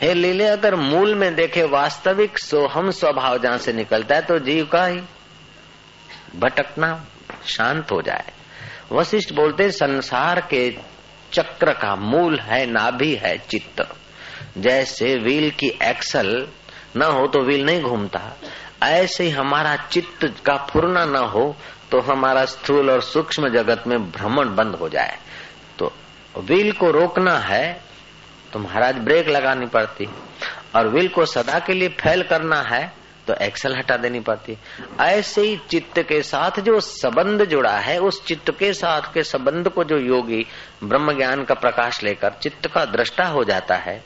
हे लीले, अगर मूल में देखे वास्तविक सोहम स्वभाव जहाँ से निकलता है तो जीव का ही भटकना शांत हो जाए। वशिष्ठ बोलते संसार के चक्र का मूल है, नाभि है चित्त। जैसे व्हील की एक्सल न हो तो व्हील नहीं घूमता। ऐसे ही हमारा चित्त का फुरना न हो तो हमारा स्थूल और सूक्ष्म जगत में भ्रमण बंद हो जाए। तो व्हील को रोकना है तो महाराज ब्रेक लगानी पड़ती। और व्हील को सदा के लिए फैल करना है तो एक्सल हटा देनी पड़ती। ऐसे ही चित्त के साथ जो संबंध जुड़ा है, उस चित्त के साथ के संबंध को जो योगी ब्रह्म ज्ञान का प्रकाश लेकर चित्त का दृष्टा हो जाता है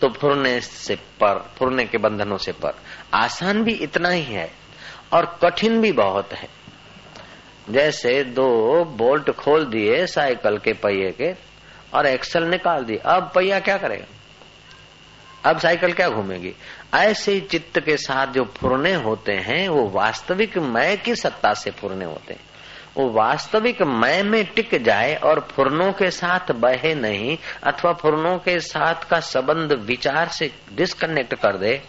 तो फुरने से पर, फुरने के बंधनों से पर। आसान भी इतना ही है, और कठिन भी बहुत है। जैसे दो बोल्ट खोल दिए साइकिल के पहिए के और एक्सल निकाल दिए अब पहिया क्या करेगा? अब साइकिल क्या घूमेगी? ऐसे चित्त के साथ जो फुरने होते हैं, वो वास्तविक मय की सत्ता से फुरने होते हैं। वो वास्तविक मय में टिक जाए और फुरनों के साथ बहे नहीं, अथवा फुरनों के साथ का संबंध विचार से डिस्कनेक्ट कर दे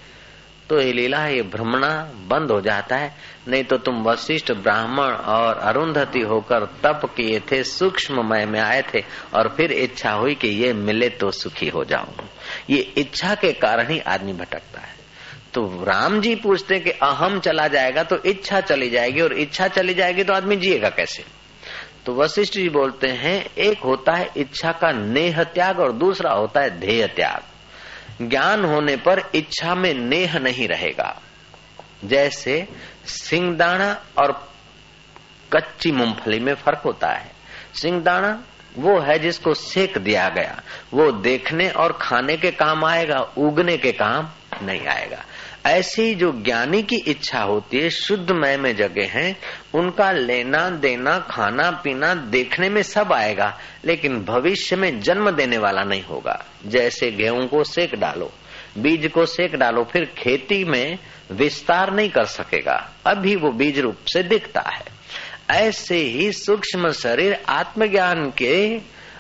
तो ये लीला ये भ्रमणा बंद हो जाता है। नहीं तो तुम वशिष्ठ ब्राह्मण और अरुंधति होकर तप किए थे सूक्ष्म मय में आए थे और फिर इच्छा हुई कि ये मिले तो सुखी हो जाऊँ। ये इच्छा के कारण ही आदमी भटकता है। तो राम जी पूछते कि अहम चला जाएगा तो इच्छा चली जाएगी और इच्छा चली जाएगी तो आदमी जिएगा कैसे? तो वशिष्ठ जी बोलते हैं, एक होता है इच्छा का नेह त्याग और दूसरा होता है ध्येय त्याग। ज्ञान होने पर इच्छा में नेह नहीं रहेगा। जैसे सिंगदाना और कच्ची मूंगफली में फ़र्क होता है। सिंगदाना वो है जिसको सेक दिया गया। वो देखने और खाने के काम आएगा, उगने के काम नहीं आएगा। ऐसी जो ज्ञानी की इच्छा होती है, शुद्ध मय में जगह है, उनका लेना देना, खाना पीना देखने में सब आएगा, लेकिन भविष्य में जन्म देने वाला नहीं होगा। जैसे गेहूँ को सेक डालो, बीज को सेक डालो, फिर खेती में विस्तार नहीं कर सकेगा। अभी वो बीज रूप से दिखता है। ऐसे ही सूक्ष्म शरीर आत्मज्ञान के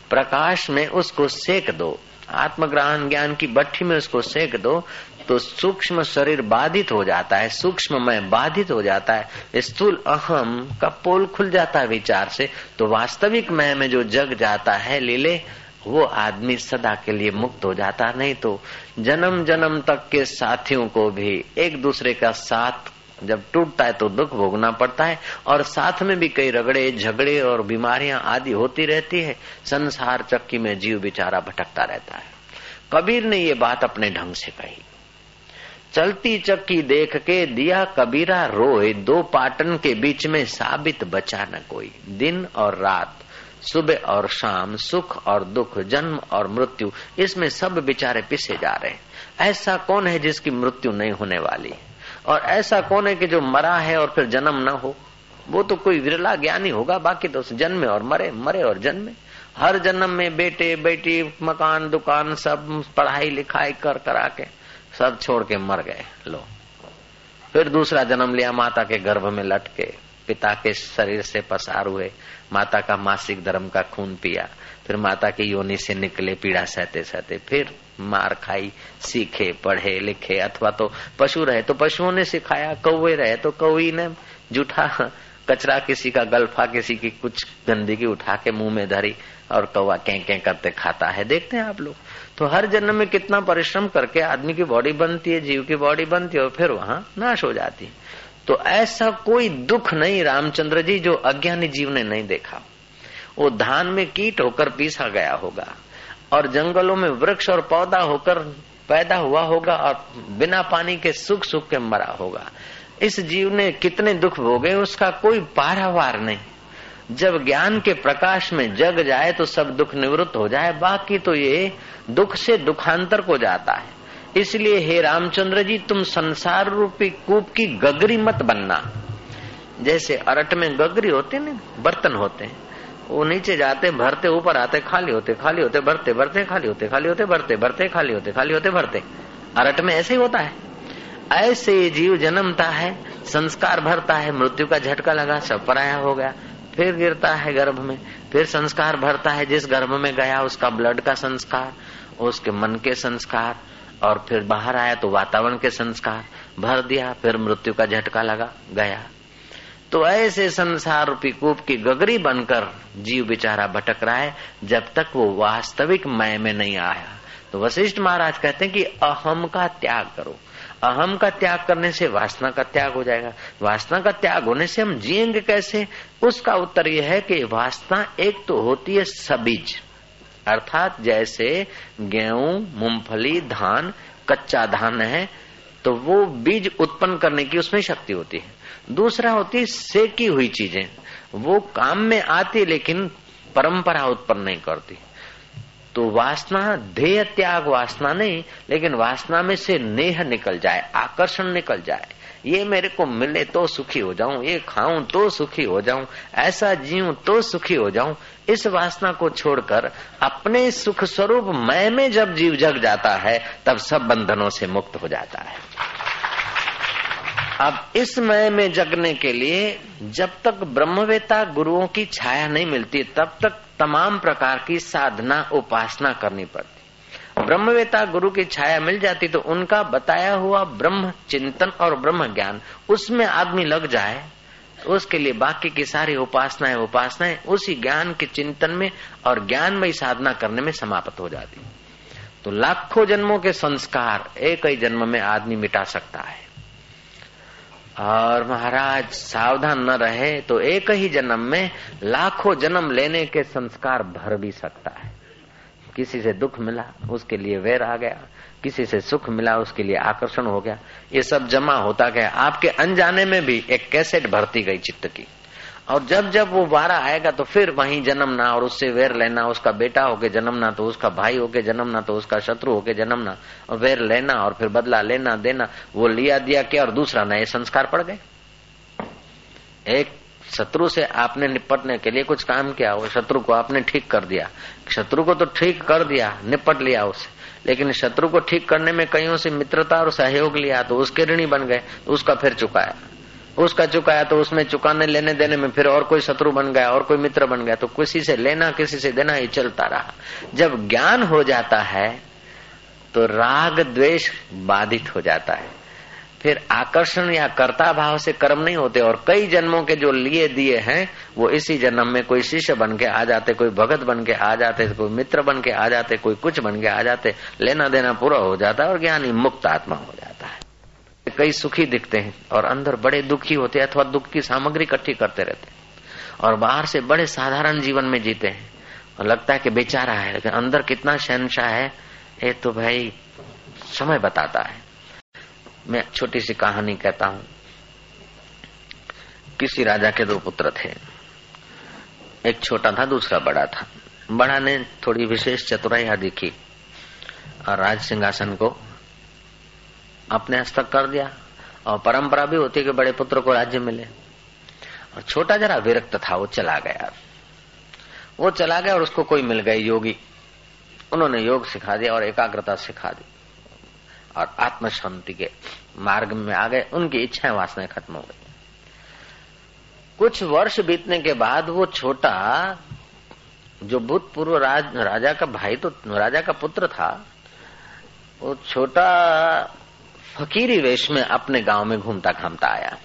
प्रकाश में उसको सेक दो। आत्मग्रहण ज्ञान की बट्टी में उसको सेक दो तो सूक्ष्म शरीर बाधित हो जाता है सूक्ष्म में बाधित हो जाता है। स्थूल अहम का पोल खुल जाता है विचार से। तो वास्तविक मैं में जो जग जाता है लीले, वो आदमी सदा के लिए मुक्त हो जाता। नहीं तो जन्म जन्म तक के साथियों को भी एक दूसरे का साथ जब टूटता है तो दुख भोगना पड़ता है। और साथ में भी कई रगड़े, झगड़े और बीमारियाँ आदि होती रहती है। संसार चक्की में जीव बेचारा भटकता रहता है। कबीर ने ये बात अपने ढंग से कही। चलती चक्की देख के दिया कबीरा रोए, दो पाटन के बीच में साबित बचा न कोई। दिन और रात, सुबह और शाम, सुख और दुख, जन्म और मृत्यु, इसमें सब बेचारे पिसे जा रहे ऐसा कौन है जिसकी मृत्यु नहीं होने वाली? और ऐसा कौन है कि जो मरा है और फिर जन्म न हो? वो तो कोई विरला ज्ञानी होगा, बाकी तो जन्मे और मरे मरे और जन्मे। हर जन्म में बेटे, बेटी, मकान, दुकान, सब, पढ़ाई, लिखाई कर, करा के। सब छोड़ के मर गए लो। फिर दूसरा जन्म लिया, माता के गर्भ में लटके, पिता के शरीर से पसार हुए, माता का मासिक धर्म का खून पिया, फिर माता की योनि से निकले पीड़ा सहते सहते, फिर मार खाई, सीखे, पढ़े, लिखे, अथवा तो पशु रहे तो पशुओं ने सिखाया, कौवे रहे तो कौई ने जूठा, कचरा किसी का, गल्फा किसी की, कुछ गंदगी उठा के मुँह में धरी, और कौवा कै कै करते खाता है। देखते हैं आप लोग। तो हर जन्म में कितना परिश्रम करके आदमी की बॉडी बनती है, जीव की बॉडी बनती है और फिर वहाँ नाश हो जाती है। तो ऐसा कोई दुख नहीं रामचंद्र जी जो अज्ञानी जीव ने नहीं देखा। वो धान में कीट होकर पीसा गया होगा और जंगलों में वृक्ष और पौधा होकर पैदा हुआ होगा और बिना पानी के सुख सुख के मरा होगा। इस जीव ने कितने दुख भोगे, उसका कोई पारावार नहीं। जब ज्ञान के प्रकाश में जग जाए तो सब दुख निवृत्त हो जाए, बाकी तो ये दुख से दुखांतर को जाता है। इसलिए हे रामचंद्र जी, तुम संसार रूपी कूप की गगरी मत बनना। जैसे अरट में गगरी होते ना बर्तन होते हैं, वो नीचे जाते, भरते, ऊपर आते, खाली होते खाली होते, भरते भरते, खाली होते खाली होते, भरते भरते, खाली होते खाली होते, भरते। अरट में ऐसे ही होता है। ऐसे जीव जन्मता है, संस्कार भरता है, मृत्यु का झटका लगा, सब पराया हो गया फिर गिरता है गर्भ में, फिर संस्कार भरता है। जिस गर्भ में गया, उसका ब्लड का संस्कार, उसके मन के संस्कार, और फिर बाहर आया तो वातावरण के संस्कार। भर दिया, फिर मृत्यु का झटका लगा, गया। तो ऐसे संसार रूपी कूप की गगरी बनकर जीव बेचारा भटक रहा है, जब तक वो वास्तविक मय में नहीं आया। तो वशिष्ठ महाराज कहते हैं कि अहम का त्याग करो। अहम का त्याग करने से वासना का त्याग हो जाएगा। वासना का त्याग होने से हम जिएँगे कैसे? उसका उत्तर यह है कि वासना एक तो होती है सबीज। अर्थात जैसे गेहूँ, मूंगफली, धान, कच्चा धान है तो वो बीज उत्पन्न करने की उसमें शक्ति होती है। दूसरा होती है सेकी हुई चीज़ें। वो काम में आती लेकिन परंपरा उत्पन्न नहीं करती। तो वासना ध्येय त्याग वासना नहीं, लेकिन वासना में से नेह निकल जाए, आकर्षण निकल जाए। ये मेरे को मिले तो सुखी हो जाऊँ, ये खाऊं तो सुखी हो जाऊँ, ऐसा जीऊं तो सुखी हो जाऊँ। इस वासना को छोड़कर अपने सुख स्वरूप मैं में जब जीव जग जाता है, तब सब बंधनों से मुक्त हो जाता है। अब इस मय में जगने के लिए जब तक ब्रह्मवेता गुरुओं की छाया नहीं मिलती, तब तक तमाम प्रकार की साधना, उपासना करनी पड़ती। ब्रह्मवेता गुरु की छाया मिल जाती तो उनका बताया हुआ ब्रह्म चिंतन और ब्रह्म ज्ञान, उसमें आदमी लग जाए, उसके लिए बाकी की सारी उपासनाएँ उपासनाएँ उसी ज्ञान के चिंतन में और ज्ञानमयी साधना करने में समाप्त हो जाती। तो लाखों जन्मों के संस्कार एक ही जन्म में आदमी मिटा सकता है। और महाराज, सावधान न रहे तो एक ही जन्म में लाखों जन्म लेने के संस्कार भर भी सकता है। किसी से दुख मिला, उसके लिए वैर आ गया। किसी से सुख मिला, उसके लिए आकर्षण हो गया। ये सब जमा होता गया। आपके अनजाने में भी एक कैसेट भरती गई चित्त की। और जब जब वो बारह आएगा तो फिर वहीं जन्मना और उससे वेर लेना, उसका बेटा होके जन्मना तो उसका भाई होके जन्मना तो उसका शत्रु होके जन्मना और वेर लेना और फिर बदला लेना, देना, वो लिया दिया क्या और दूसरा नए संस्कार पड़ गए। एक शत्रु से आपने निपटने के लिए कुछ काम किया, वो शत्रु को आपने ठीक कर दिया। शत्रु को तो ठीक कर दिया, निपट लिया उसे। लेकिन शत्रु को ठीक करने में कईयों से मित्रता और सहयोग लिया तो उसके ऋणी बन गए तो उसका फिर चुकाया। उसका चुकाया तो उसमें चुकाने लेने देने में फिर और कोई शत्रु बन गया, और कोई मित्र बन गया तो किसी से लेना, किसी से देना, ये चलता रहा। जब ज्ञान हो जाता है तो राग द्वेष बाधित हो जाता है। फिर आकर्षण या कर्ता भाव से कर्म नहीं होते, और कई जन्मों के जो लिए दिए हैं, वो इसी जन्म में कोई शिष्य बन के आ जाते, कोई भगत बन के आ जाते, कोई मित्र बन के आ जाते, कोई कुछ बन के आ जाते, लेना देना पूरा हो जाता है और ज्ञानी मुक्त आत्मा हो जाता है। कई सुखी दिखते हैं और अंदर बड़े दुखी होते हैं अथवा दुख की सामग्री इकट्ठी करते रहते हैं और बाहर से बड़े साधारण जीवन में जीते हैं। और लगता है कि बेचारा है, लेकिन अंदर कितना शहनशाह है, ये तो भाई समय बताता है। मैं छोटी सी कहानी कहता हूँ। किसी राजा के दो पुत्र थे। एक छोटा था, दूसरा बड़ा था। बड़ा ने थोड़ी विशेष चतुराई दिखी और राज सिंहासन को अपने हस्तक कर दिया और परंपरा भी होती है कि बड़े पुत्र को राज्य मिले। और छोटा जरा विरक्त था, वो चला गया। वो चला गया और उसको कोई मिल गए योगी। उन्होंने योग सिखा दिया और एकाग्रता सिखा दी। और आत्म शांति के मार्ग में आ गए। उनकी इच्छाएँ वासनाएँ खत्म हो गई। कुछ वर्ष बीतने के बाद वो छोटा, जो भूतपूर्व राज, राजा का भाई तो राजा का पुत्र था, वो छोटा फकीरी वेश में अपने गाँव में घूमता घामता आया।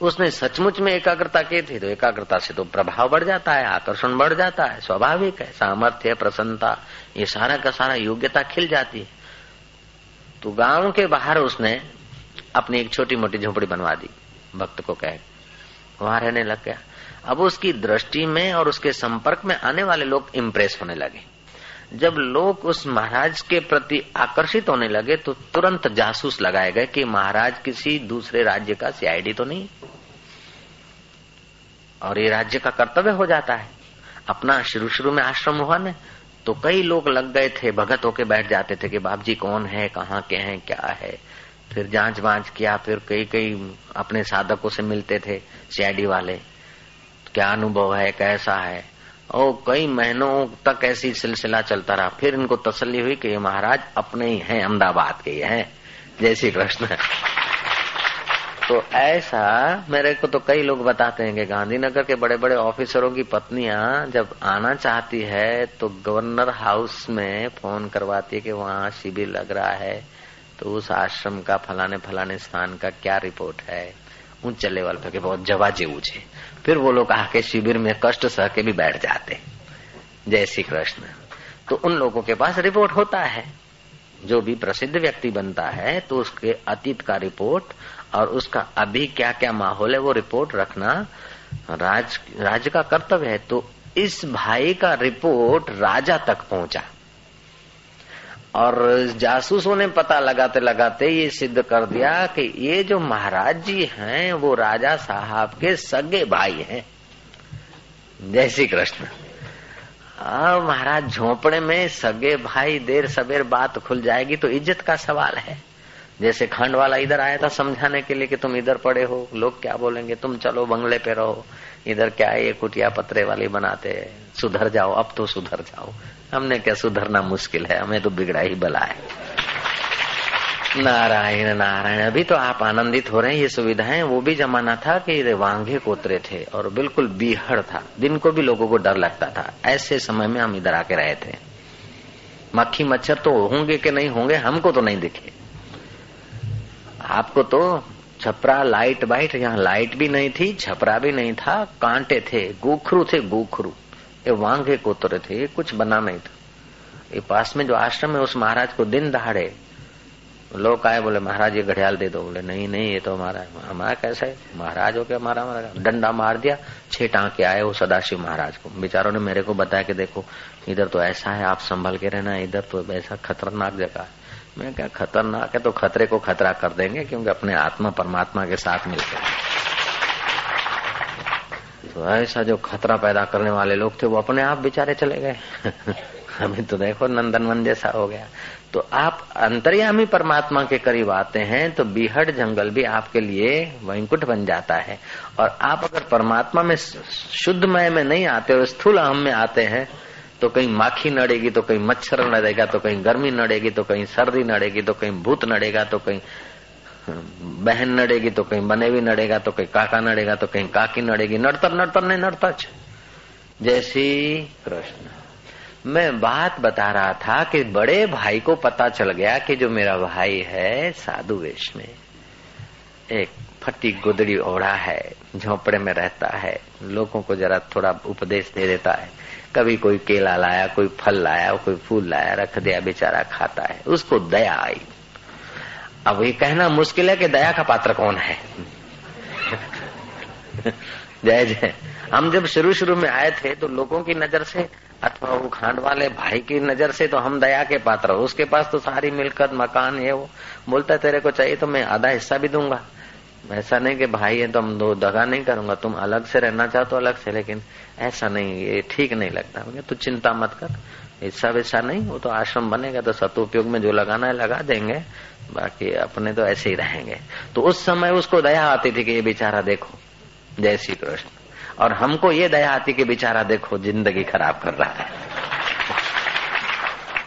उसने सचमुच में एकाग्रता की थी तो एकाग्रता से तो प्रभाव बढ़ जाता है, आकर्षण बढ़ जाता है, स्वाभाविक है, सामर्थ्य, प्रसन्नता, ये सारा का सारा योग्यता खिल जाती है। तो गाँव के बाहर उसने अपनी एक छोटी मोटी झोपड़ी बनवा दी, भक्त को कह। वहाँ रहने लग गया। अब उसकी दृष्टि में और उसके संपर्क में आने वाले लोग इम्प्रेस होने लगे। जब लोग उस महाराज के प्रति आकर्षित होने लगे तो तुरंत जासूस लगाए गए कि महाराज किसी दूसरे राज्य का सीआईडी तो नहीं। और ये राज्य का कर्तव्य हो जाता है। अपना शुरू शुरू में आश्रम हुआ न तो कई लोग लग गए थे, भगत होके बैठ जाते थे कि बाप जी कौन है, कहाँ के हैं, क्या है। फिर जाँच वांच किया, फिर कई कई अपने साधकों से मिलते थे, सीआईडी वाले। क्या अनुभव है, कैसा है? और कई महीनों तक ऐसी सिलसिला चलता रहा। फिर इनको तसल्ली हुई कि ये महाराज अपने ही हैं, अहमदाबाद के ही जय श्री कृष्ण। तो ऐसा, मेरे को तो कई लोग बताते हैं कि गांधीनगर के बड़े बड़े ऑफिसरों की पत्नियाँ जब आना चाहती है तो गवर्नर हाउस में फ़ोन करवाती है कि वहाँ शिविर लग रहा है तो उस आश्रम का फलाने फलाने स्थान का क्या रिपोर्ट है? ऊँचे लेवल पे के बहुत जवा छे। फिर वो लोग आके शिविर में कष्ट सह के भी बैठ जाते। जय श्री कृष्ण। तो उन लोगों के पास रिपोर्ट होता है। जो भी प्रसिद्ध व्यक्ति बनता है तो उसके अतीत का रिपोर्ट और उसका अभी क्या क्या माहौल है, वो रिपोर्ट रखना राज राज्य का कर्तव्य है। तो इस भाई का रिपोर्ट राजा तक पहुँचा। और जासूसों ने पता लगाते लगाते ये सिद्ध कर दिया कि ये जो महाराज जी हैं, वो राजा साहब के सगे भाई हैं। जय श्री कृष्ण। महाराज, झोपड़े में सगे भाई, देर सवेर बात खुल जाएगी तो इज़्ज़त का सवाल है। जैसे खंड वाला इधर आया था समझाने के लिए कि तुम इधर पड़े हो, लोग क्या बोलेंगे? तुम चलो बंगले पे रहो। इधर क्या है, ये कुटिया पत्रे वाली बनाते सुधर जाओ, अब तो सुधर जाओ। हमने क्या सुधरना मुश्किल है, हमें तो बिगड़ा ही बला है। नारायण नारायण, अभी तो आप आनंदित हो रहे हैं, ये सुविधाएँ, वो भी जमाना था कि वांगे कोतरे थे और बिल्कुल बीहड़ था। दिन को भी लोगों को डर लगता था। ऐसे समय में हम इधर आके रहे थे। मक्खी मच्छर तो होंगे कि नहीं होंगे, हमको तो नहीं दिखे। आपको तो छपरा लाइट बाइट, यहाँ लाइट भी नहीं थी, छपरा भी नहीं था, कांटे थे, गोखरू थे, गोखरू। ये वांगे कोतरे थे कुछ बना नहीं था। ये पास में जो आश्रम है, उस महाराज को दिन दहाड़े, लोग आए, बोले, महाराज, ये घड़ियाल दे दो। बोले, नहीं नहीं, ये तो हमारा हमारा कैसा है? महाराज हो क्या? हमारा हमारा डंडा मार दिया, छह टांके आए, वो सदाशिव महाराज को। बेचारों ने मेरे को बताया कि देखो, इधर तो ऐसा है, आप संभल के रहना, इधर तो ऐसा खतरनाक जगह है। मैं क्या खतरनाक है तो खतरे को खतरा कर देंगे क्योंकि अपने आत्मा परमात्मा के साथ मिलकर तो ऐसा जो खतरा पैदा करने वाले लोग थे, वो अपने आप बेचारे चले गए। अभी तो देखो नंदनवन जैसा हो गया। तो आप अंतर्यामी परमात्मा के करीब आते हैं तो बीहड़ जंगल भी आपके लिए वैंकुट बन जाता है। और आप अगर परमात्मा में शुद्धमय में नहीं आते और स्थूल अहम में आते हैं तो कहीं माखी नड़ेगी तो कहीं मच्छर नड़ेगा तो कहीं गर्मी नड़ेगी तो कहीं सर्दी नड़ेगी तो कहीं भूत नड़ेगा तो कहीं बहन नड़ेगी तो कहीं बने भी नड़ेगा तो कहीं काका नड़ेगा तो कहीं काकी नड़ेगी। नड़तर नड़तर नहीं नड़ता जैसी कृष्ण, मैं बात बता रहा था कि बड़े भाई को पता चल गया कि जो मेरा भाई है साधु वेश में, एक फटी गुदड़ी ओढ़ा है, झोपड़े में रहता है, लोगों को जरा थोड़ा उपदेश दे देता है। कभी कोई केला लाया, कोई फल लाया, कोई फूल लाया, रख दिया, बेचारा खाता है। उसको दया आई। अब ये कहना मुश्किल है कि दया का पात्र कौन है? जय जय। हम जब शुरू शुरू में आए थे तो लोगों की नज़र से, अथवा वो खांड वाले भाई की नज़र से तो हम दया के पात्र उसके पास तो सारी मिलकत मकान है वो। बोलता तेरे को चाहिए तो मैं आधा हिस्सा भी दूँगा। ऐसा नहीं कि भाई है तो हम दो दगा नहीं करूँगा, तुम अलग से रहना चाहो तो अलग से, लेकिन ऐसा नहीं, ये ठीक नहीं लगता। मुझे तू चिंता मत कर हिस्सा वैसा नहीं, वो तो आश्रम बनेगा तो सतुपयोग में जो लगाना है लगा देंगे, बाकी अपने तो ऐसे ही रहेंगे। तो उस समय उसको दया आती थी कि ये बेचारा देखो, जय श्री कृष्ण। और हमको ये दया आती कि बेचारा देखो, ज़िंदगी खराब कर रहा है।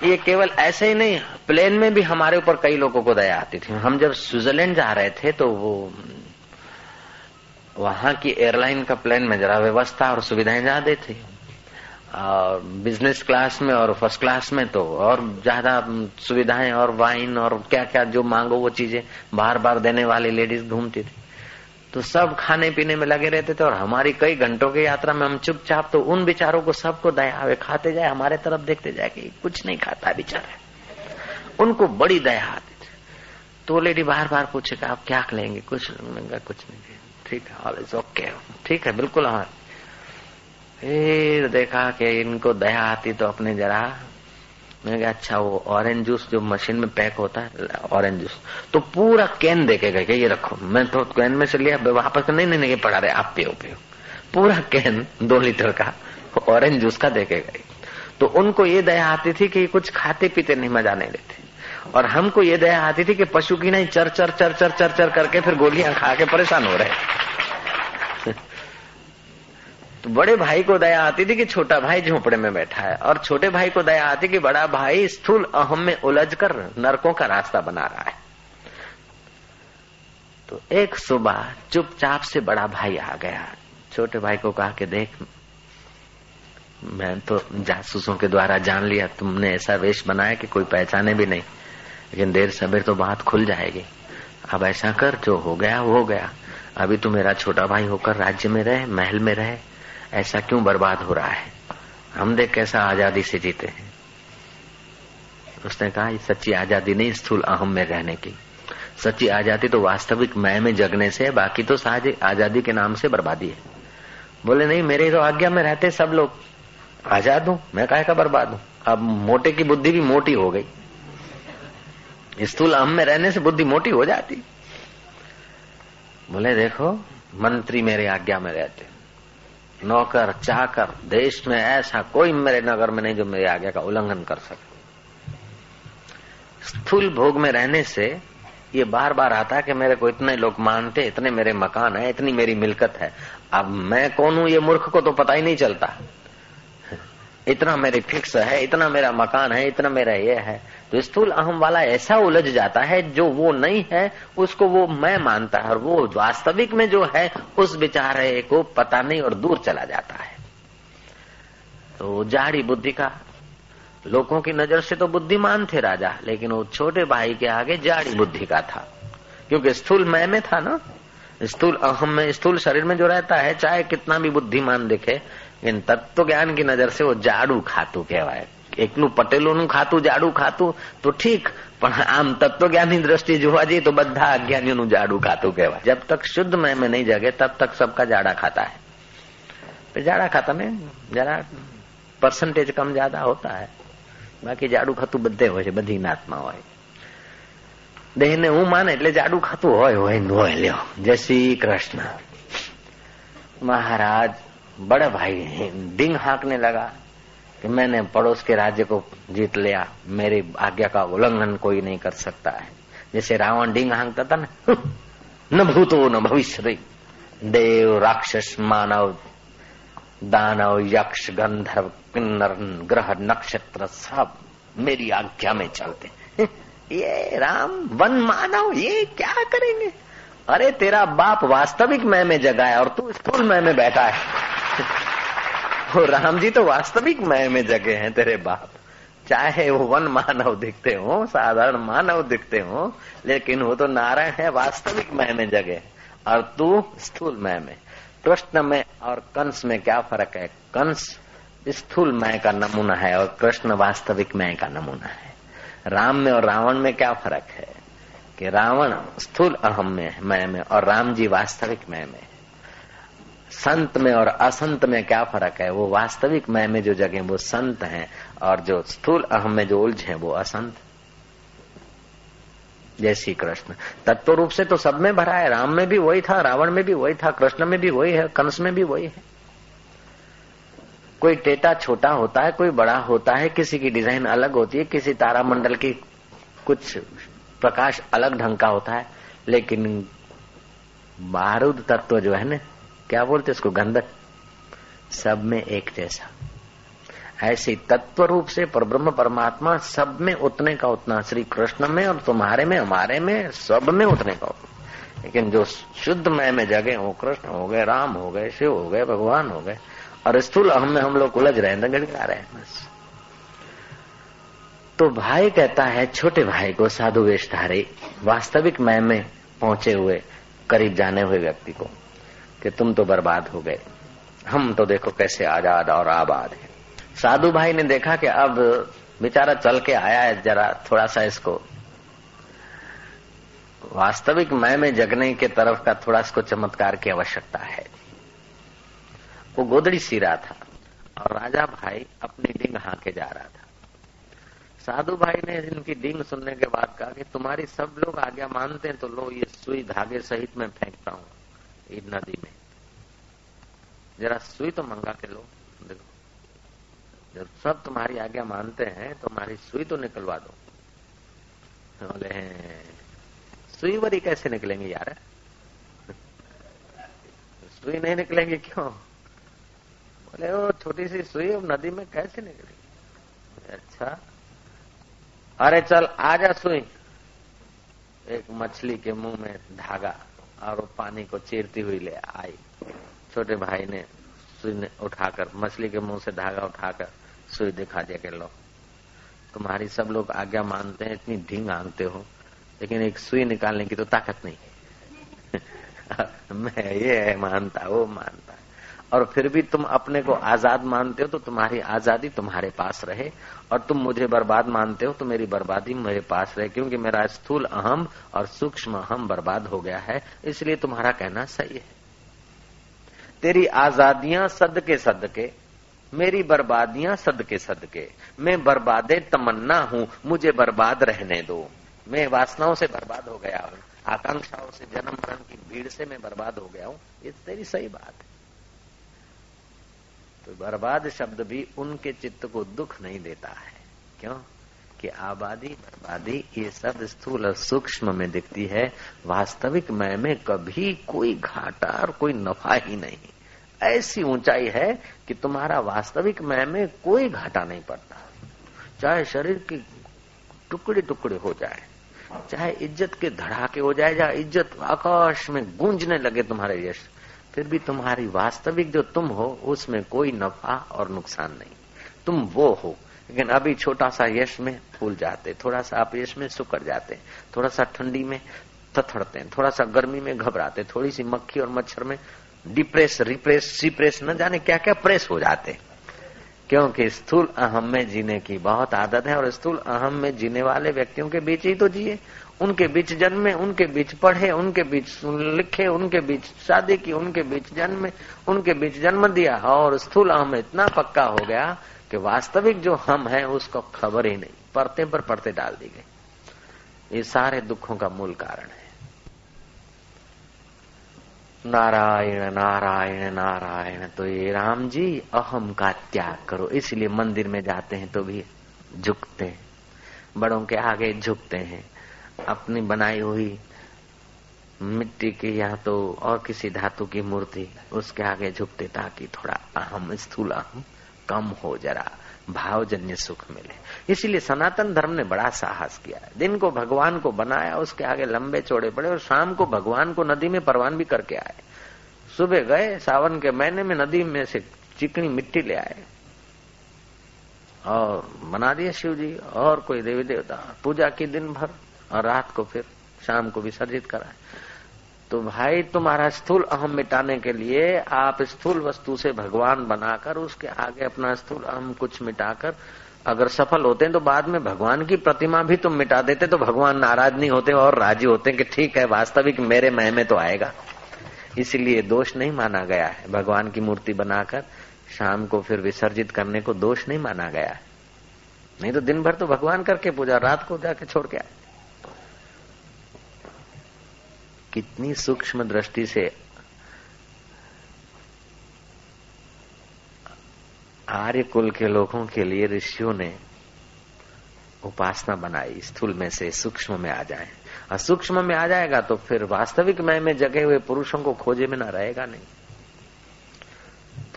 ये केवल ऐसे ही नहीं, प्लेन में भी हमारे ऊपर कई लोगों को दया आती थी। हम जब स्विट्जरलैंड जा रहे थे तो वो, वहाँ की एयरलाइन का प्लेन में जरा व्यवस्था और सुविधाएँ ज़्यादा थी। और बिज़नेस क्लास में और फ़र्स्ट क्लास में तो और ज़्यादा सुविधाएँ और वाइन और क्या क्या जो मांगो वो चीज़ें बार बार देने वाली लेडीज़ घूमती थी। तो सब खाने पीने में लगे रहते थे और हमारी कई घंटों की यात्रा में हम चुपचाप तो उन बिचारों को सबको दया आवे, खाते जाए, हमारे तरफ़ देखते जाए कि कुछ नहीं खाता बेचारा। उनको बड़ी दया आती थी। तो लेडी बार बार पूछे आप क्या लेंगे कुछ? कुछ नहीं। ठीक है ऑल इज़ ओके ठीक है, बिल्कुल हमारे फिर देखा कि इनको दया आती तो अपने जरा मैंने कहा अच्छा वो ऑरेंज जूस जो मशीन में पैक होता है ऑरेंज जूस तो पूरा कैन देके गए ये रखो। मैं तो कैन में से लिया वापस नहीं नहीं नहीं पड़ा रहे, आप पियो पियो। पूरा कैन दो लीटर का ऑरेंज जूस का देके गए। तो उनको ये दया आती थी कि कुछ खाते पीते नहीं, मज़ा नहीं लेते। और हमको ये दया आती थी कि पशु की नहीं, चर चर चर चर चर चर करके फिर गोलियाँ खा के परेशान हो रहे। तो बड़े भाई को दया आती थी कि छोटा भाई झोपड़े में बैठा है। और छोटे भाई को दया आती कि बड़ा भाई स्थूल अहम में उलझ कर नरकों का रास्ता बना रहा है। तो एक सुबह चुपचाप से बड़ा भाई आ गया। छोटे भाई को कहा कि देख, मैं तो जासूसों के द्वारा जान लिया, तुमने ऐसा वेश बनाया कि कोई पहचाने भी नहीं। लेकिन देर सवेर तो बात खुल जाएगी। अब ऐसा कर, जो हो गया, वो हो गया। अभी तू मेरा छोटा भाई होकर राज्य में रहे, महल में रहे। ऐसा क्यों बर्बाद हो रहा है? हम देख कैसा आज़ादी से जीते हैं। उसने कहा, ये सच्ची आज़ादी नहीं, स्थूल अहम में रहने की। सच्ची आज़ादी तो वास्तविक मैं में जगने से है, बाकी तो साहज आज़ादी के नाम से बर्बादी है। बोले, नहीं, मेरे तो आज्ञा में रहते सब लोग। आज़ाद हूँ, मैं कहे का बर्बाद हूँ? अब मोटे की बुद्धि भी मोटी हो गई। स्थूल अहम में रहने से बुद्धि मोटी हो जाती। बोले, देखो, मंत्री मेरे आज्ञा में रहते नौकर चाकर देश में ऐसा कोई मेरे नगर में नहीं जो मेरी आज्ञा का उल्लंघन कर सके। स्थूल भोग में रहने से ये बार बार आता है कि मेरे को इतने लोग मानते, इतने मेरे मकान है, इतनी मेरी मिलकत है। अब मैं कौन हूँ, ये मूर्ख को तो पता ही नहीं चलता। इतना मेरी फिक्स है, इतना मेरा मकान है, इतना मेरा ये है। तो स्थूल अहम वाला ऐसा उलझ जाता है, जो वो नहीं है, उसको वो मैं मानता है, और वो वास्तविक में जो है, उस बेचारे को पता नहीं और दूर चला जाता है। तो जाड़ी बुद्धि का, लोगों की नज़र से तो बुद्धिमान थे राजा, लेकिन वो छोटे भाई के आगे जाड़ी बुद्धि का था। क्योंकि स्थूल मैं में था ना, स्थूल अहम में, स्थूल शरीर में जो रहता है, चाहे कितना भी बुद्धिमान दिखे इन तत्व ज्ञान की नजर से वो जाड़ू खातू कहवाय એકલું પટેલોનું ખાતું જાડું ખાતું તો ઠીક પણ આમ તત્વજ્ઞાનની દ્રષ્ટિ જોવા જઈએ तो બધા અજ્ઞાનીઓનું જાડું ખાતું કહેવાય जब तक शुद्ध मैं में नहीं जगे तब तक सबका जाड़ा खाता है तो जाड़ा खाता में जरा परसेंटेज कम ज्यादा होता है બાકી જાડું ખાતું બધે હોય છે બધી નાતમાં હોય દેહને હું માને એટલે જાડું ખાતું હોય હોય હોય લ્યો જય श्री कृष्ण महाराज बड़ा भाई डिंग हाँकने लगा कि मैंने पड़ोस के राज्य को जीत लिया। मेरी आज्ञा का उल्लंघन कोई नहीं कर सकता है। जैसे रावण डिंग हाँकता था ना भूतो न भविष्य देव, राक्षस, मानव, दानव, यक्ष, गंधर्व, किन्नर, ग्रह, नक्षत्र सब मेरी आज्ञा में चलते ये राम, वन मानव, ये क्या करेंगे? अरे तेरा बाप वास्तविक मैं में जगाया और तू स्थूल मैं में बैठा है। वो राम जी तो वास्तविक मैं में जगे हैं, तेरे बाप। चाहे वो वन मानव दिखते हो, साधारण मानव दिखते हो, लेकिन वो तो नारायण है, वास्तविक मैं में जगे और तू स्थूल मैं में। कृष्ण में और कंस में क्या फ़र्क है? कंस स्थूल मैं का नमूना है और कृष्ण वास्तविक मैं का नमूना है। राम में और रावण में क्या फ़र्क है? कि रावण स्थूल अहम में मैं में, और राम जी वास्तविक मैं में। संत में और असंत में क्या फ़र्क है? वो वास्तविक मैं में जो जगह वो संत हैं और जो स्थूल अहम में जो उलझ है, वो असंत। जय श्री कृष्ण। तत्व रूप से तो सब में भरा है। राम में भी वही था, रावण में भी वही था, कृष्ण में भी वही है, कंस में भी वही है। कोई टेटा छोटा होता है, कोई बड़ा होता है, किसी की डिज़ाइन अलग होती है, किसी तारामंडल की कुछ प्रकाश अलग ढंग का होता है, लेकिन बारूद तत्व जो है ना क्या बोलते उसको? गंधक। सब में एक जैसा। ऐसी तत्व रूप से पर ब्रह्म परमात्मा सब में उतने का उतना श्री कृष्ण में और तुम्हारे में, हमारे में, सब में उतने का उतना। लेकिन जो शुद्ध मय में जगे हो, कृष्ण हो गए, राम हो गए, शिव हो गए, भगवान हो गए, और स्थूल अहम में हम लोग उलझ रहे हैं गड़गड़ा रहे हैं, बस। तो भाई कहता है, छोटे भाई को साधु वेशधारी वास्तविक मय में पहुँचे हुए, करीब जाने हुए व्यक्ति को। कि तुम तो बर्बाद हो गए। हम तो देखो कैसे आज़ाद और आबाद है। साधु भाई ने देखा कि अब बेचारा चल के आया है जरा थोड़ा सा इसको। वास्तविक मैं में जगने के तरफ़ का थोड़ा इसको चमत्कार की आवश्यकता है। वो गोदड़ी सी रहा था और राजा भाई अपनी डिंग हाके जा रहा था। साधु भाई ने इनकी डिंग सुनने के बाद कहा कि तुम्हारी सब लोग आज्ञा मानते हैं तो लो, ये सुई धागे सहित मैं फेंकता हूँ। नदी में। जरा सुई तो मंगा के लो, देखो। जब सब तुम्हारी आज्ञा मानते हैं तो हमारी सुई तो निकलवा दो। बोले सुई वरी कैसे निकलेंगे यार? सुई नहीं निकलेंगे क्यों? बोले वो छोटी सी सुई नदी में कैसे निकलेगी? अच्छा। अरे चल आजा सुई। एक मछली के मुँह में धागा। और वो पानी को चीरती हुई ले आई। छोटे भाई ने सुई उठाकर, मछली के मुँह से धागा उठाकर सुई दिखा दिया के लो, तुम्हारी सब लोग आज्ञा मानते हैं, इतनी ढींग आनते हो, लेकिन एक सुई निकालने की तो ताकत नहीं मैं ये मानता, वो मानता। और फिर भी तुम अपने को आज़ाद मानते हो तो तुम्हारी आज़ादी तुम्हारे पास रहे। और तुम मुझे बर्बाद मानते हो तो मेरी बर्बादी मेरे पास रहे, क्योंकि मेरा स्थूल अहम और सूक्ष्म अहम बर्बाद हो गया है। इसलिए तुम्हारा कहना सही है। तेरी आजादियाँ सदके सदके, मेरी बर्बादियाँ सदके सदके। मैं बर्बादे तमन्ना हूँ, मुझे बर्बाद रहने दो। मैं वासनाओं से बर्बाद हो गया हूँ, आकांक्षाओं से, जन्म मरण की भीड़ से मैं बर्बाद हो गया हूँ। ये तेरी सही बात है। तो बर्बाद शब्द भी उनके चित्त को दुख नहीं देता है। क्यों? कि आबादी, बर्बादी, ये सब स्थूल और सूक्ष्म में दिखती है। वास्तविक मय में कभी कोई घाटा और कोई नफा ही नहीं। ऐसी ऊंचाई है कि तुम्हारा वास्तविक मय में कोई घाटा नहीं पड़ता। चाहे शरीर की टुकड़े टुकड़े हो जाए, चाहे इज़्ज़त के धड़ाके हो जाए, या इज़्ज़त आकाश में गूंजने लगे तुम्हारे यश फिर भी तुम्हारी वास्तविक जो तुम हो, उसमें कोई नफा और नुकसान नहीं। तुम वो हो। लेकिन अभी छोटा सा यश में फूल जाते थोड़ा सा आप यश में सुकड़ जाते थोड़ा सा ठंडी में तथड़ते हैं। थोड़ा सा गर्मी में घबराते थोड़ी सी मक्खी और मच्छर में डिप्रेस, रिप्रेस, सीप्रेस, न जाने क्या क्या प्रेस हो जाते क्योंकि स्थूल अहम में जीने की बहुत आदत है और स्थूल अहम में जीने वाले व्यक्तियों के बीच ही तो जिए। उनके बीच जन्मे, उनके बीच पढ़े, उनके बीच लिखे, उनके बीच शादी की, उनके बीच जन्मे, उनके बीच जन्म दिया और स्थूल अहम इतना पक्का हो गया कि वास्तविक जो हम है, उसको खबर ही नहीं। पढ़ते पर पढ़ते डाल दी गई। ये सारे दुखों का मूल कारण है। नारायण नारायण नारायण तो ये राम जी अहम का त्याग करो। इसलिए मंदिर में जाते हैं तो भी झुकते हैं। बड़ों के आगे झुकते हैं। अपनी बनाई हुई मिट्टी की या तो और किसी धातु की मूर्ति, उसके आगे झुकते ताकि थोड़ा अहम स्थूल अहम कम हो जरा, भावजन्य सुख मिले। इसीलिए सनातन धर्म ने बड़ा साहस किया दिन को भगवान को बनाया, उसके आगे लंबे चौड़े पड़े और शाम को भगवान को नदी में परवान भी करके आए। सुबह गए, सावन के महीने में नदी में से चिकनी मिट्टी ले आए। और बना दिए शिव जी, और कोई देवी देवता, पूजा की दिन भर। और रात को फिर शाम को विसर्जित कराए। तो भाई, तुम्हारा स्थूल अहम मिटाने के लिए आप स्थूल वस्तु से भगवान बनाकर उसके आगे अपना स्थूल अहम कुछ मिटाकर अगर सफल होते हैं तो बाद में भगवान की प्रतिमा भी तुम मिटा देते तो भगवान नाराज़ नहीं होते और राज़ी होते कि ठीक है, वास्तविक मेरे मह में तो आएगा। इसलिए दोष नहीं माना गया है। भगवान की मूर्ति बनाकर शाम को फिर विसर्जित करने को दोष नहीं माना गया है। नहीं तो दिन भर तो भगवान करके पूजा, रात को जाके छोड़ के आए। कितनी सूक्ष्म दृष्टि से आर्य कुल के लोगों के लिए ऋषियों ने उपासना बनाई, स्थूल में से सूक्ष्म में आ जाए। और सूक्ष्म में आ जाएगा तो फिर वास्तविक मय में जगे हुए पुरुषों को खोजे में ना रहेगा नहीं।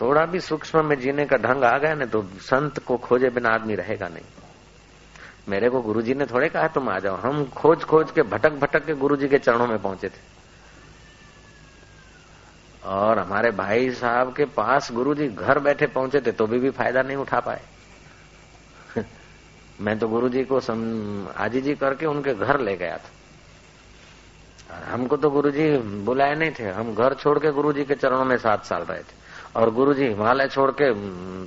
थोड़ा भी सूक्ष्म में जीने का ढंग आ गया ना तो संत को खोजे बिना आदमी रहेगा नहीं। मेरे को गुरुजी ने थोड़े कहा तुम आ जाओ। हम खोज खोज के भटक भटक के गुरुजी के चरणों में पहुँचे थे। और हमारे भाई साहब के पास गुरुजी घर बैठे पहुँचे थे तो भी भी फ़ायदा नहीं उठा पाए। मैं तो गुरुजी को सम, आजी जी करके उनके घर ले गया था। हमको तो गुरुजी बुलाए नहीं थे। हम घर छोड़ के गुरुजी के चरणों में सात साल रहे थे। और गुरु जी हिमालय छोड़ के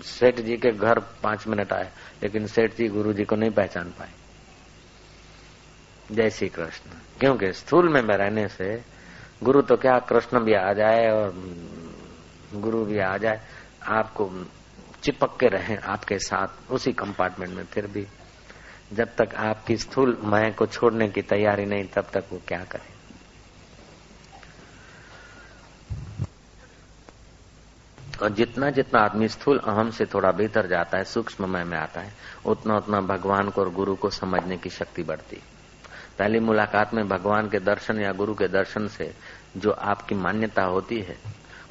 सेठ जी के घर पाँच मिनट आए, लेकिन सेठ जी गुरु जी को नहीं पहचान पाए। जय श्री कृष्ण। क्योंकि स्थूल में मैं रहने से गुरु तो क्या, कृष्ण भी आ जाए और गुरु भी आ जाए, आपको चिपक के रहे आपके साथ, उसी कंपार्टमेंट में। फिर भी जब तक आपकी स्थूल मैं को छोड़ने की तैयारी नहीं, तब तक वो क्या करे? और जितना जितना आदमी स्थूल अहम से थोड़ा बेहतर जाता है सूक्ष्म में आता है, उतना उतना भगवान को और गुरु को समझने की शक्ति बढ़ती पहली मुलाकात में भगवान के दर्शन या गुरु के दर्शन से जो आपकी मान्यता होती है,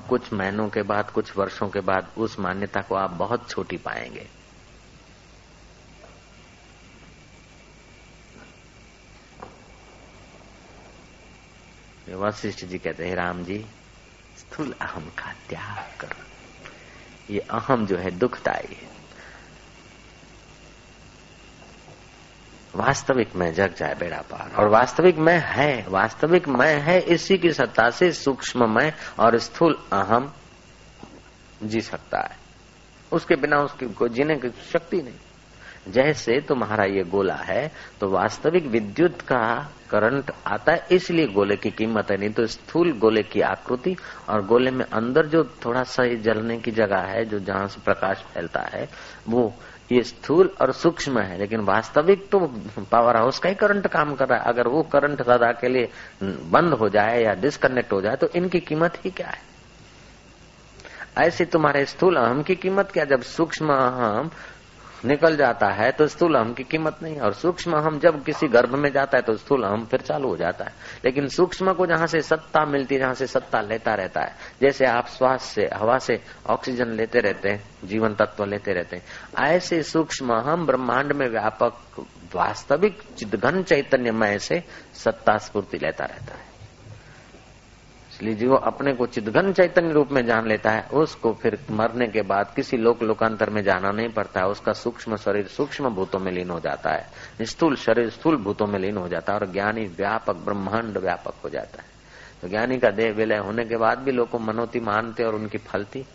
कुछ महीनों के बाद, कुछ वर्षों के बाद, उस मान्यता को आप बहुत छोटी पाएँगे। वशिष्ठ जी कहते हैं राम जी, स्थूल अहम का त्याग करो। ये अहम जो है दुखदायी है। वास्तविक मैं जग जाए बेड़ा पार, और वास्तविक मैं है, वास्तविक मैं है, इसी की सत्ता से सूक्ष्म मैं और स्थूल अहम जी सकता है। उसके बिना उसकी, को जीने की शक्ति नहीं। जैसे तुम्हारा ये गोला है तो वास्तविक विद्युत का करंट आता है, इसलिए गोले की कीमत है। नहीं तो स्थूल गोले की आकृति और गोले में अंदर जो थोड़ा सा जलने की जगह है, जो जहाँ से प्रकाश फैलता है, वो ये स्थूल और सूक्ष्म है। लेकिन वास्तविक तो पावर हाउस का ही करंट काम कर रहा है। अगर वो करंट सदा के लिए बंद हो जाए या डिस्कनेक्ट हो जाए तो इनकी कीमत ही क्या है? ऐसे तुम्हारे स्थूल अहम की कीमत क्या? जब सूक्ष्म अहम निकल जाता है तो स्थूल अहम की कीमत नहीं और सूक्ष्म अहम जब किसी गर्भ में जाता है तो स्थूल अहम फिर चालू हो जाता है। लेकिन सूक्ष्म को जहाँ से सत्ता मिलती है, जहाँ से सत्ता लेता रहता है, जैसे आप श्वास से, हवा से ऑक्सीजन लेते रहते हैं, जीवन तत्व लेते रहते हैं, ऐसे सूक्ष्म अहम ब्रह्मांड में व्यापक वास्तविक घन चैतन्यमय से सत्ता स्फूर्ति लेता रहता है। इसलिए जो अपने को चिदघन चैतन्य रूप में जान लेता है, उसको फिर मरने के बाद किसी लोक लोकांतर में जाना नहीं पड़ता है। उसका सूक्ष्म शरीर सूक्ष्म भूतों में लीन हो जाता है। स्थूल शरीर स्थूल भूतों में लीन हो जाता है और ज्ञानी व्यापक, ब्रह्मांड व्यापक हो जाता है। तो ज्ञानी का देह विलय होने के बाद भी लोग मनोती मानते और उनकी फलती।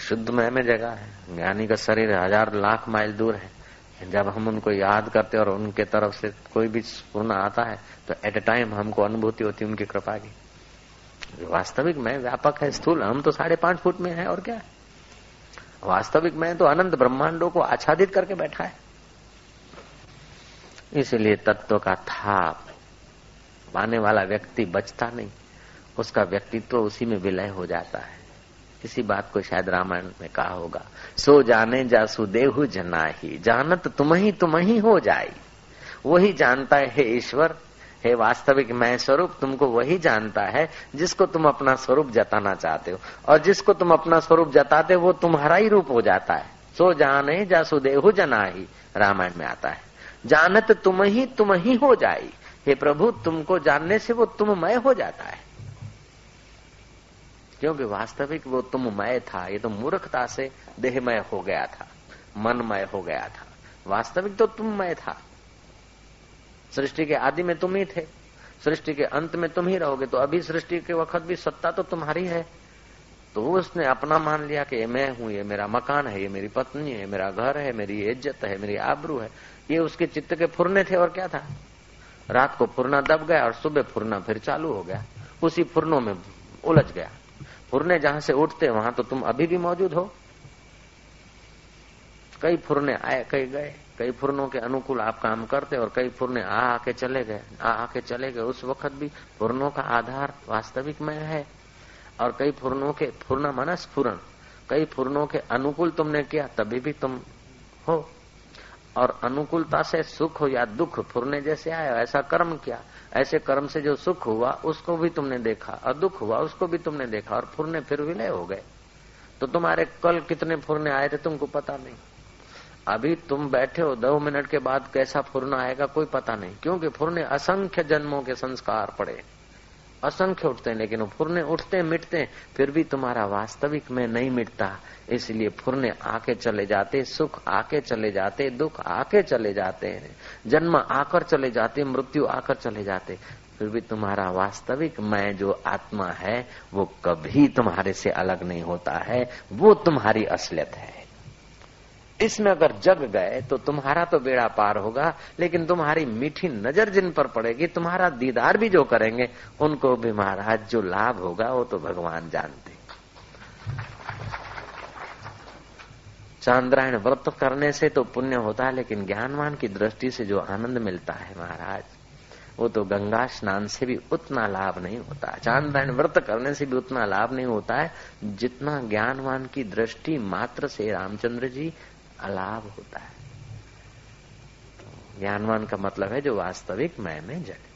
शुद्ध मय में जगह है। ज्ञानी का शरीर हज़ार लाख माइल दूर है। जब हम उनको याद करते और उनके तरफ़ से कोई भी पूर्ण आता है तो एट ए टाइम हमको अनुभूति होती है उनकी कृपा की। वास्तविक मैं व्यापक है, स्थूल, हम तो साढ़े पाँच फुट में है, और क्या? है वास्तविक मैं तो अनंत ब्रह्मांडों को आच्छादित करके बैठा है। इसलिए तत्व का था पाने वाला व्यक्ति बचता नहीं, उसका व्यक्तित्व तो उसी में विलय हो जाता है। इसी बात को शायद रामायण में कहा होगा, सो जाने जासु देहु जना ही जानत तुम ही तुम ही हो जाए वही जानता है ईश्वर, हे वास्तविक मैं स्वरूप, तुमको वही जानता है जिसको तुम अपना स्वरूप जताना चाहते हो। और जिसको तुम अपना स्वरूप जताते हो, वो तुम्हारा ही रूप हो जाता है। सो जाने जासु देहु जना ही रामायण में आता है। जानत तुम ही तुम ही हो जाई। हे प्रभु, तुमको जानने से वो तुम मैं हो जाता है। क्योंकि वास्तविक वो तुम मय था, ये तो मूर्खता से देहमय हो गया था, मनमय हो गया था। वास्तविक तो तुम मय था। सृष्टि के आदि में तुम ही थे। सृष्टि के अंत में तुम ही रहोगे तो अभी सृष्टि के वक्त भी सत्ता तो तुम्हारी है। तो उसने अपना मान लिया कि मैं हूँ, ये मेरा मकान है, ये मेरी पत्नी है, मेरा घर है, मेरी इज़्ज़त है, मेरी आबरू है। ये उसके चित्त के फुरने थे और क्या था? रात को फुरना दब गया और सुबह फुरना फिर चालू हो गया। उसी फुरनों में उलझ गया। फुरने जहाँ से उठते, वहाँ तो तुम अभी भी मौजूद हो। कई फुरने आए, कई गए, कई फुरनों के अनुकूल आप काम करते और कई फुरने आ आके चले गए, आ आके चले गए। उस वक्त भी फुरनों का आधार वास्तविक में है और कई फुरनों के फुरना माना स्फुरन कई फुरनों के अनुकूल तुमने किया, तभी भी तुम हो। और अनुकूलता से सुख हो या दुख फुरने जैसे आया, ऐसा कर्म किया, ऐसे कर्म से जो सुख हुआ, उसको भी तुमने देखा और दुख हुआ, उसको भी तुमने देखा, और फुरने फिर विलय हो गए। तो तुम्हारे कल कितने फुरने आए थे तुमको पता नहीं। अभी तुम बैठे हो, दो मिनट के बाद कैसा फुरना आएगा कोई पता नहीं, क्योंकि फुरने असंख्य जन्मों के संस्कार पड़े। असंख्य उठते हैं, लेकिन फुरने उठते मिटते फिर भी तुम्हारा वास्तविक में नहीं मिटता। इसलिए फुरने आके चले जाते, सुख आके चले जाते, दुख आके चले जाते हैं। जन्म आकर चले जाते, मृत्यु आकर चले जाते। फिर भी तुम्हारा वास्तविक मैं जो आत्मा है, वो कभी तुम्हारे से अलग नहीं होता है, वो तुम्हारी असलियत है। इसमें अगर जग गए तो तुम्हारा तो बेड़ा पार होगा, लेकिन तुम्हारी मीठी नज़र जिन पर पड़ेगी, तुम्हारा दीदार भी जो करेंगे, उनको भी महाराज जो लाभ होगा, वो तो भगवान जानते। चांद्रायण व्रत करने से तो पुण्य होता है लेकिन ज्ञानवान की दृष्टि से जो आनंद मिलता है महाराज, वो तो गंगा स्नान से भी उतना लाभ नहीं होता। चांद्रायण व्रत करने से भी उतना लाभ नहीं होता है, जितना ज्ञानवान की दृष्टि मात्र से रामचंद्र जी अलाभ होता है। ज्ञानवान का मतलब है जो वास्तविक मैं में जग